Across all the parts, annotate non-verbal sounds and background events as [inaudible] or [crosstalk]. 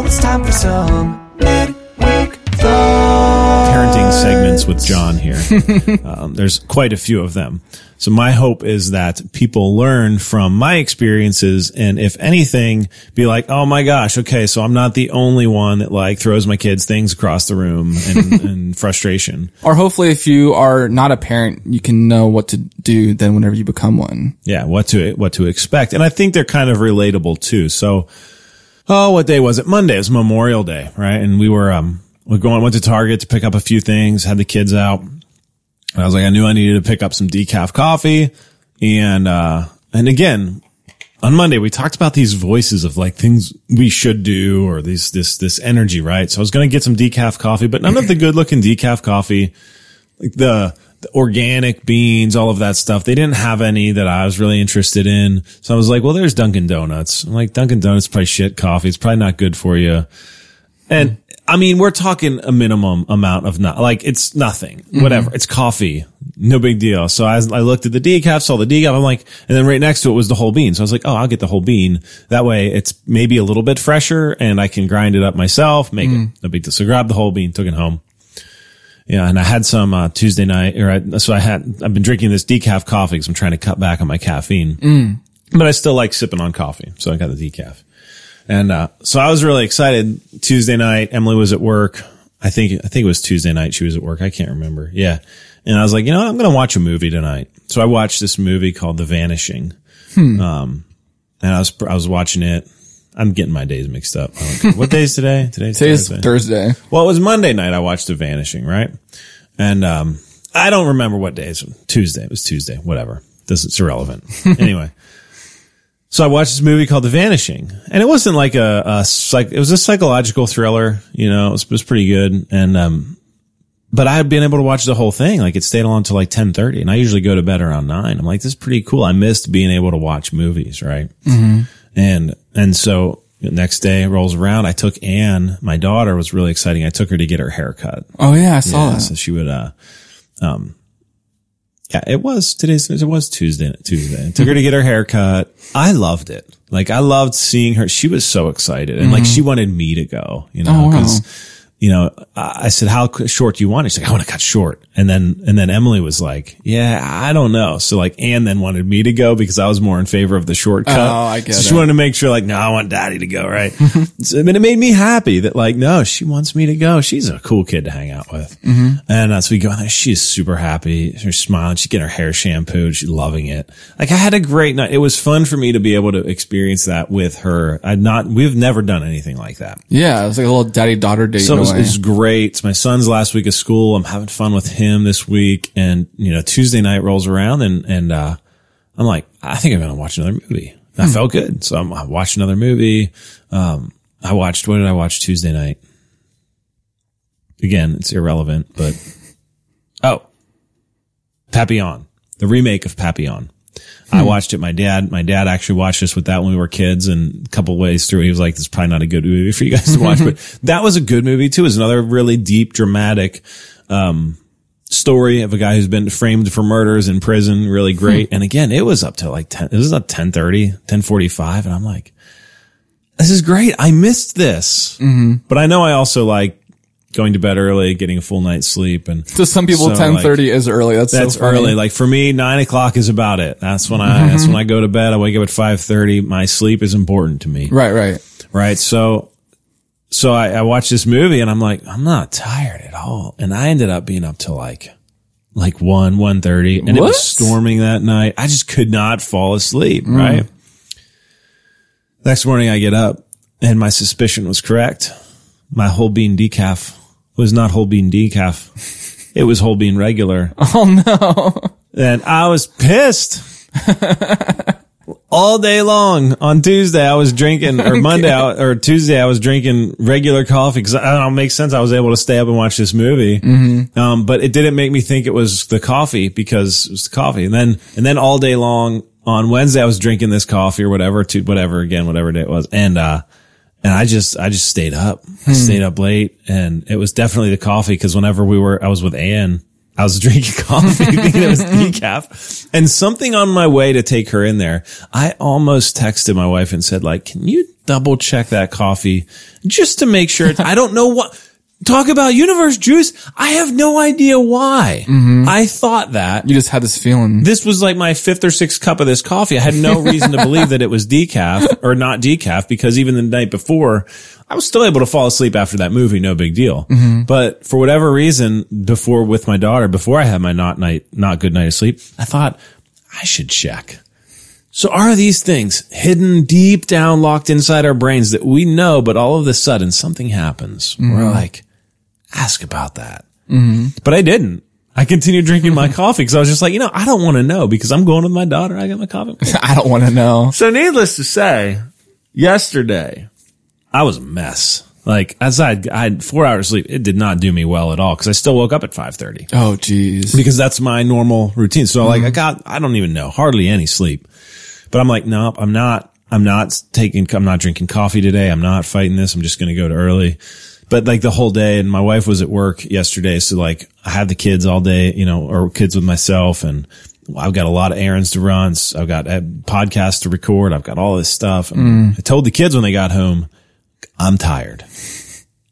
Now it's time for some midweek thoughts. parenting segments with John here. [laughs] um, there's quite a few of them. So my hope is that people learn from my experiences and if anything, be like, oh my gosh, okay, so I'm not the only one that like throws my kids things across the room and, [laughs] and frustration. Or hopefully if you are not a parent, you can know what to do then whenever you become one. Yeah, what to what to expect. And I think they're kind of relatable too. So oh, what day was it? Monday. It was Memorial Day, right? And we were um we going went to Target to pick up a few things, had the kids out. And I was like, I knew I needed to pick up some decaf coffee. And uh and again, on Monday we talked about these voices of like things we should do or these this this energy, right? So I was gonna get some decaf coffee, but none of the good looking decaf coffee, like the the organic beans, all of that stuff. They didn't have any that I was really interested in. So I was like, well, there's Dunkin' Donuts. I'm like, Dunkin' Donuts is probably shit coffee. It's probably not good for you. And I mean, we're talking a minimum amount of not like it's nothing, mm-hmm. whatever. It's coffee. No big deal. So as I looked at the decaf, saw the decaf. I'm like, and then right next to it was the whole bean. So I was like, oh, I'll get the whole bean. That way it's maybe a little bit fresher and I can grind it up myself, make mm. it a big deal. So grab the whole bean, took it home. Yeah, and I had some uh, Tuesday night, or I, so I had. I've been drinking this decaf coffee because I'm trying to cut back on my caffeine, but I still like sipping on coffee, so I got the decaf. And uh, so I was really excited. Tuesday night, Emily was at work. I think I think it was Tuesday night she was at work. I can't remember. Yeah, and I was like, you know, what? I'm going to watch a movie tonight. So I watched this movie called The Vanishing. Um, and I was I was watching it. I'm getting my days mixed up. What day is today? [laughs] Today's Today's Thursday. Thursday. Well, it was Monday night. I watched The Vanishing, right? And um, I don't remember what day. It's Tuesday. It was Tuesday. Whatever. This it's irrelevant. [laughs] anyway, so I watched this movie called The Vanishing, and it wasn't like a, a psych. It was a psychological thriller. You know, it was, it was pretty good. And um, but I had been able to watch the whole thing. Like it stayed on until like ten thirty, and I usually go to bed around nine. I'm like, this is pretty cool. I missed being able to watch movies, right? And, and so next day rolls around. I took Anne, my daughter was really exciting. I took her to get her hair cut. Oh yeah, I saw Yeah, that. so she would, uh, um, yeah, it was today's, it was Tuesday, Tuesday. I took her to get her hair cut. I loved it. Like I loved seeing her. She was so excited and like she wanted me to go, you know, Oh, wow. You know, I said, how short do you want it? She's like, I want to cut short. And then, and then Emily was like, yeah, I don't know. So like Anne then wanted me to go because I was more in favor of the short cut. Oh, I get so it. she wanted to make sure like, no, I want daddy to go. Right. [laughs] so, I mean, it made me happy that like, no, she wants me to go. She's a cool kid to hang out with. Mm-hmm. And uh, so we go in there. She's super happy. She's smiling. She's getting her hair shampooed. She's loving it. Like I had a great night. It was fun for me to be able to experience that with her. I'd not, we've never done anything like that. Yeah, it was like a little daddy daughter date. So in it a was, way. it's great. It's my son's last week of school. I'm having fun with him this week. And, you know, Tuesday night rolls around and, and, uh, I'm like, I think I'm going to watch another movie. And I felt good. So I'm, I watched another movie. Um, I watched, what did I watch Tuesday night? Again, it's irrelevant, but, [laughs] oh, Papillon, the remake of Papillon. I hmm. watched it. My dad, my dad actually watched this with that when we were kids and a couple ways through, he was like, this is probably not a good movie for you guys to watch, but [laughs] that was a good movie too. It was another really deep, dramatic, um, story of a guy who's been framed for murders in prison. Really hmm. great. And again, it was up to like 10, it was like 1030, 1045. And I'm like, this is great. I missed this, mm-hmm. but I know I also like going to bed early, getting a full night's sleep and to some people, so, ten like, is early. That's that's so early. Like for me, nine o'clock is about it. That's when I, that's when I go to bed. I wake up at 530. My sleep is important to me. right, right. Right. So, so I, I watched this movie and I'm like, I'm not tired at all. And I ended up being up till like, like one, one thirty and it was storming that night. I just could not fall asleep. Mm. Right. Next morning I get up and my suspicion was correct. My whole bean decaf was not whole bean decaf. It was whole bean regular. [laughs] Oh no. And I was pissed. All day long on Tuesday, I was drinking, or Monday I- or Tuesday, I was drinking regular coffee because I don't know, it makes sense. I was able to stay up and watch this movie. Um, but it didn't make me think it was the coffee because it was the coffee. And then, and then all day long on Wednesday, I was drinking this coffee or whatever to whatever again, whatever day it was. And, uh, and I just, I just stayed up. I hmm. stayed up late and it was definitely the coffee because whenever we were, I was with Anne I was [laughs] drinking coffee thinking it was [laughs] decaf and something on my way to take her in there. I almost texted my wife and said like, can you double check that coffee just to make sure? [laughs] I don't know what. Talk about universe juice. I have no idea why. Mm-hmm. I thought that You just had this feeling. this was like my fifth or sixth cup of this coffee. I had no [laughs] reason to believe that it was decaf or not decaf because even the night before, I was still able to fall asleep after that movie. No big deal. Mm-hmm. But for whatever reason, before with my daughter, before I had my not night, not good night of sleep, I thought I should check. So are these things hidden deep down, locked inside our brains that we know, but all of a sudden something happens. We're mm-hmm. like, ask about that. But I didn't. I continued drinking my [laughs] coffee because I was just like, you know, I don't want to know because I'm going with my daughter. I got my coffee. [laughs] I don't want to know. so needless to say, yesterday I was a mess. Like as I had, I had four hours sleep, it did not do me well at all because I still woke up at 530 Oh, geez. because that's my normal routine. So like I mm-hmm. got, I don't even know hardly any sleep, but I'm like, nope, I'm not, I'm not taking, I'm not drinking coffee today. I'm not fighting this. I'm just going to go to early. But like the whole day and my wife was at work yesterday. So like I had the kids all day, you know, or kids with myself and I've got a lot of errands to run. So I've got uh, a podcast to record. I've got all this stuff. And mm. I told the kids when they got home, I'm tired.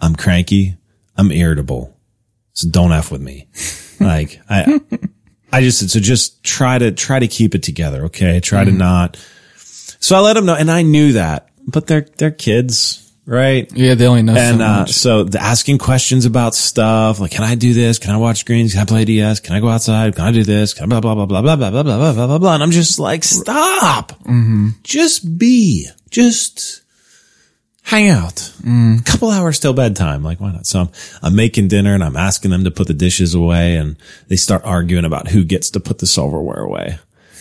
I'm cranky. I'm irritable. So don't F with me. [laughs] Like I, I just said, so just try to, try to keep it together. Okay. Try to mm-hmm. not. So I let them know. And I knew that, but they're, they're kids, right? Yeah, they only know And, so uh, so the asking questions about stuff, like, can I do this? Can I watch screens? Can I play DS? Can I go outside? Can I do this? Can I blah, blah, blah, blah, blah, blah, blah, blah, blah, blah, blah, blah. And I'm just like, stop. Just be, just hang out. A couple hours till bedtime. Like, why not? So I'm, I'm making dinner and I'm asking them to put the dishes away and they start arguing about who gets to put the silverware away.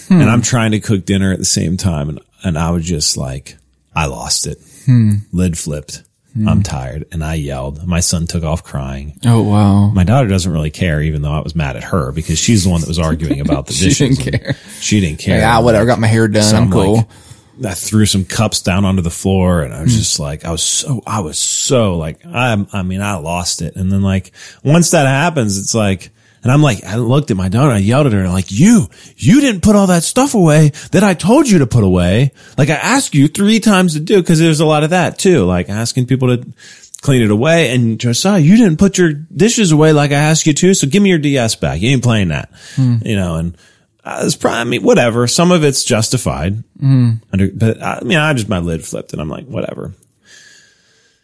And I'm trying to cook dinner at the same time. And, and I was just like, I lost it. Hmm. Lid flipped. Hmm. I'm tired. And I yelled. My son took off crying. oh, wow. My daughter doesn't really care, even though I was mad at her because she's the one that was arguing about the [laughs] She dishes. didn't care. She didn't care. Yeah, whatever. Got my hair done. So I'm I'm cool. like- I threw some cups down onto the floor and I was hmm. just like, I was so, I was so like, I, I mean, I lost it. And then like, once that happens, it's like, and I'm like, I looked at my daughter, I yelled at her, like, you, you didn't put all that stuff away that I told you to put away. Like I asked you three times to do, cause there's a lot of that too, like asking people to clean it away. And Josiah, you didn't put your dishes away like I asked you to. So give me your DS back. You ain't playing that, hmm. you know, and, uh, it's probably, I mean, whatever. Some of it's justified. Hmm. Under, but uh, I mean, I just, my lid flipped and I'm like, whatever.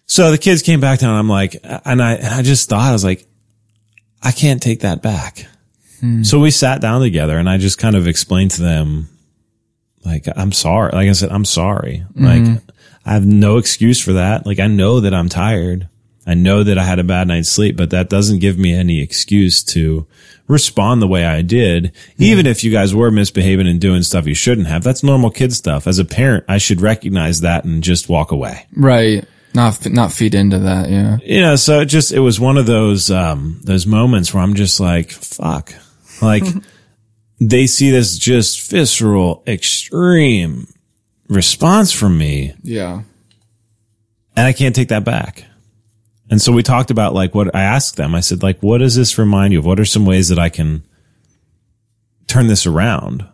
So the kids came back down and I'm like, and I, and I just thought, I was like, I can't take that back. Hmm. So we sat down together and I just kind of explained to them, like, I'm sorry. Like I said, I'm sorry. Mm-hmm. Like I have no excuse for that. Like I know that I'm tired. I know that I had a bad night's sleep, but that doesn't give me any excuse to respond the way I did. Even if you guys were misbehaving and doing stuff you shouldn't have, that's normal kid stuff. As a parent, I should recognize that and just walk away. Right. Not, not feed into that. Yeah. Know, so it just, it was one of those, um, those moments where I'm just like, fuck. Like [laughs] they see this just visceral, extreme response from me Yeah. and I can't take that back. And so we talked about like what I asked them. I said, like, what does this remind you of? What are some ways that I can turn this around?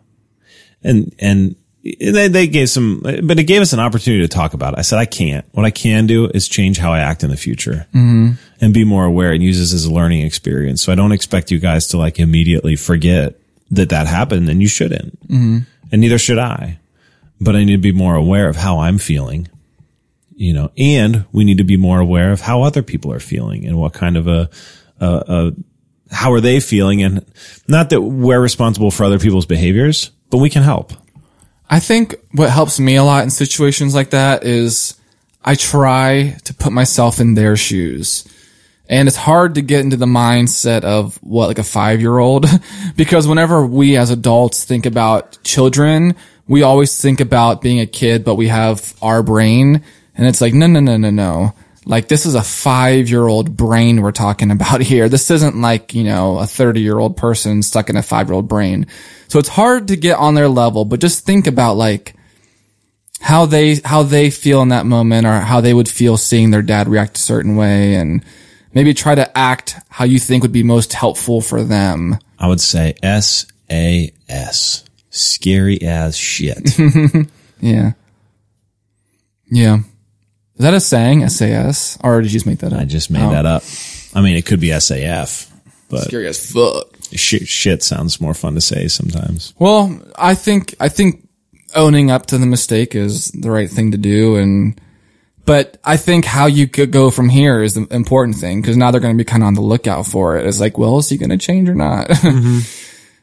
And, and they, they gave some, but it gave us an opportunity to talk about it. I said, I can't. What I can do is change how I act in the future mm-hmm. and be more aware and use this as a learning experience. So I don't expect you guys to like immediately forget that that happened and you shouldn't. Mm-hmm. And neither should I. But I need to be more aware of how I'm feeling you know, and we need to be more aware of how other people are feeling and what kind of a, a, a how are they feeling? And not that we're responsible for other people's behaviors, but we can help. I think what helps me a lot in situations like that is I try to put myself in their shoes. And it's hard to get into the mindset of what, like a five year old? [laughs] because whenever we as adults think about children, we always think about being a kid, but we have our brain. And it's like, no, no, no, no, no. Like this is a five year old brain we're talking about [laughs] here. This isn't like, you know, a 30 year old person stuck in a five year old brain. So it's hard to get on their level, but just think about like, how they how they feel in that moment or how they would feel seeing their dad react a certain way and maybe try to act how you think would be most helpful for them. I would say S A S. Scary as shit. [laughs] Yeah. Yeah. Is that a saying, SAS? Or did you just make that up? I just made Oh. that up. I mean, it could be SAF, but Scary as fuck. shit, shit sounds more fun to say sometimes. Well, I think I think owning up to the mistake is the right thing to do, and but I think how you could go from here is the important thing because now they're going to be kind of on the lookout for it. It's like, well, is he going to change or not? [laughs] Mm-hmm.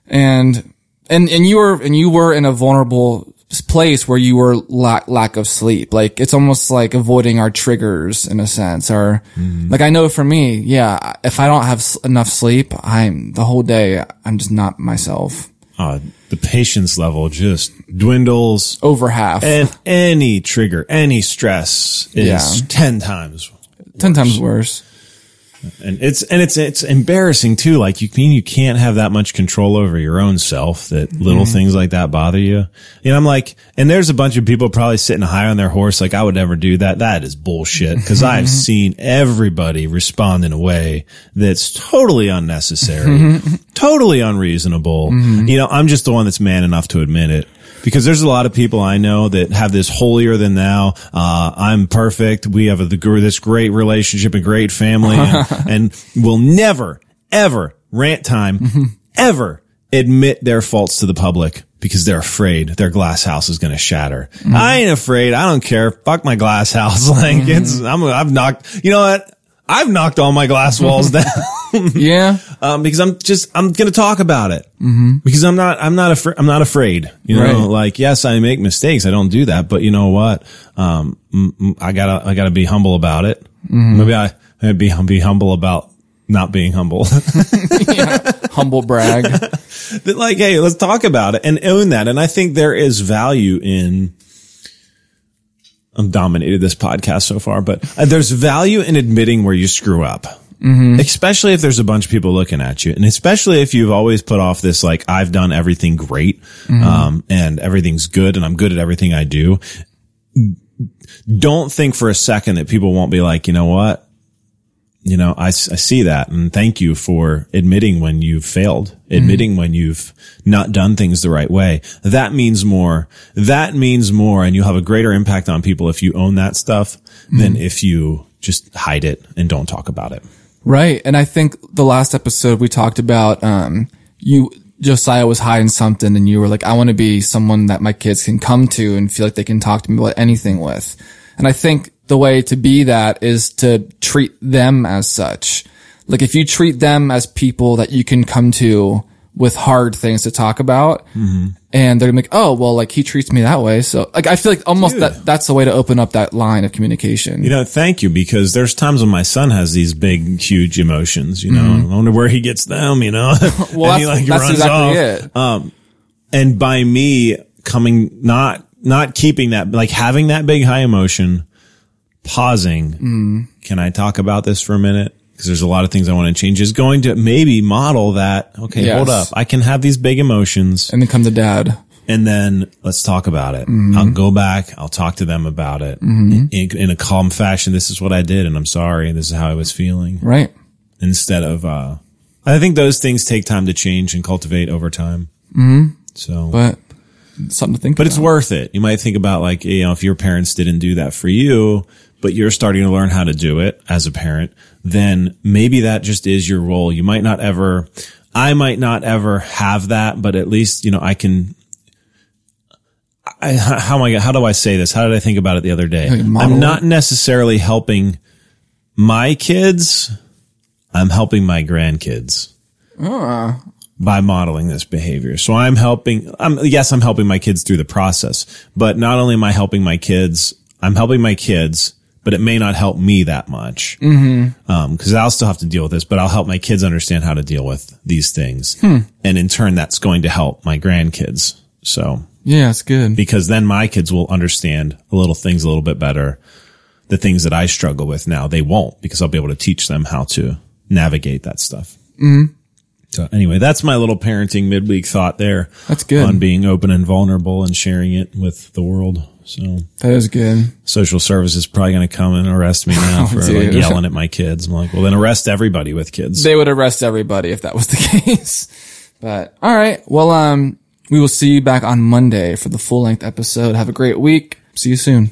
and and and you were and you were in a vulnerable place where you were lack lack of sleep. Like it's almost like avoiding our triggers in a sense. Or like I know for me, yeah, if I don't have enough sleep, I'm the whole day I'm just not myself. Uh, the patience level just dwindles over half, and any trigger, any stress is Yeah. 10 times ten times worse. And it's and it's it's embarrassing too. Like you mean you can't have that much control over your own self that little mm-hmm. things like that bother you. And I'm like, and there's a bunch of people probably sitting high on their horse. Like I would never do that. That is bullshit. Because mm-hmm. I've seen everybody respond in a way that's totally unnecessary, mm-hmm. totally unreasonable. You know, I'm just the one that's man enough to admit it. Because there's a lot of people I know that have this holier than thou. Uh, I'm perfect. We have a, the, this great relationship, a great family, and, [laughs] and will never, ever rant time, mm-hmm. ever admit their faults to the public because they're afraid their glass house is going to shatter. Mm-hmm. I ain't afraid. I don't care. Fuck my glass house. [laughs] Like it's, mm-hmm. I'm, I've knocked, you know what? I've knocked all my glass walls [laughs] down [laughs] Yeah, um, because I'm just I'm gonna talk about it mm-hmm. because I'm not I'm not afraid I'm not afraid. You know, Right. like yes, I make mistakes. I don't do that, but you know what? Um, I gotta I gotta be humble about it. Maybe I maybe be be humble about not being humble. [laughs] [laughs] humble brag. That, like, hey, let's talk about it and own that. And I think there is value in. I'm dominated this podcast so far, but uh, there's value in admitting where you screw up. Mm-hmm. Especially if there's a bunch of people looking at you. And especially if you've always put off this, like, I've done everything great, mm-hmm. um, and everything's good and I'm good at everything I do. Don't think for a second that people won't be like, you know what? you know, I see that and thank you for admitting when you've failed, mm-hmm. admitting when you've not done things the right way. That means more. That means more and you'll have a greater impact on people if you own that stuff than if you just hide it and don't talk about it. Right. And I think the last episode we talked about, um, you, Josiah was hiding something and you were like, I want to be someone that my kids can come to and feel like they can talk to me about anything with. And I think the way to be that is to treat them as such. Like if you treat them as people that you can come to with hard things to talk about. And they're gonna be like, oh, well, like he treats me that way. So like, I feel like almost that, that's the way to open up that line of communication. You know, thank you because there's times when my son has these big, huge emotions, you know, I wonder where he gets them, you know, [laughs] well, [laughs] that's, that's exactly it. Um, and by me coming not not keeping that like having that big high emotion pausing. Mm. can i talk about this for a minute because there's a lot of things i want to change is going to maybe model that okay Yes. hold up i can have these big emotions and then come to dad. and then let's talk about it Mm-hmm. i'll go back i'll talk to them about it in, in a calm fashion this is what i did and i'm sorry and this is how i was feeling Right. instead of uh i think those things take time to change and cultivate over time mm-hmm. so But something to think but about. it's worth it. You might think about like, you know, if your parents didn't do that for you, but you're starting to learn how to do it as a parent, then maybe that just is your role. You might not ever, I might not ever have that, but at least, you know, I can, I, how am I, how do I say this? How did I think about it the other day? I'm not necessarily helping my kids. I'm helping my grandkids oh, by modeling this behavior. So I'm helping, I'm, yes, I'm helping my kids through the process, but not only am I helping my kids, I'm helping my kids, but it may not help me that much. Mm-hmm. Um, cause I'll still have to deal with this, but I'll help my kids understand how to deal with these things. And in turn, that's going to help my grandkids. So yeah, it's good. because then my kids will understand the little things a little bit better. The things that I struggle with now, they won't because I'll be able to teach them how to navigate that stuff. Mm-hmm. So anyway, that's my little parenting midweek thought there That's good. on being open and vulnerable and sharing it with the world. So That is good. social service is probably going to come and arrest me [laughs] now for like yelling at my kids. I'm like, well, then arrest everybody with kids. They would arrest everybody if that was the [laughs] case. But all right. Well, um, we will see you back on Monday for the full length episode. Have a great week. See you soon.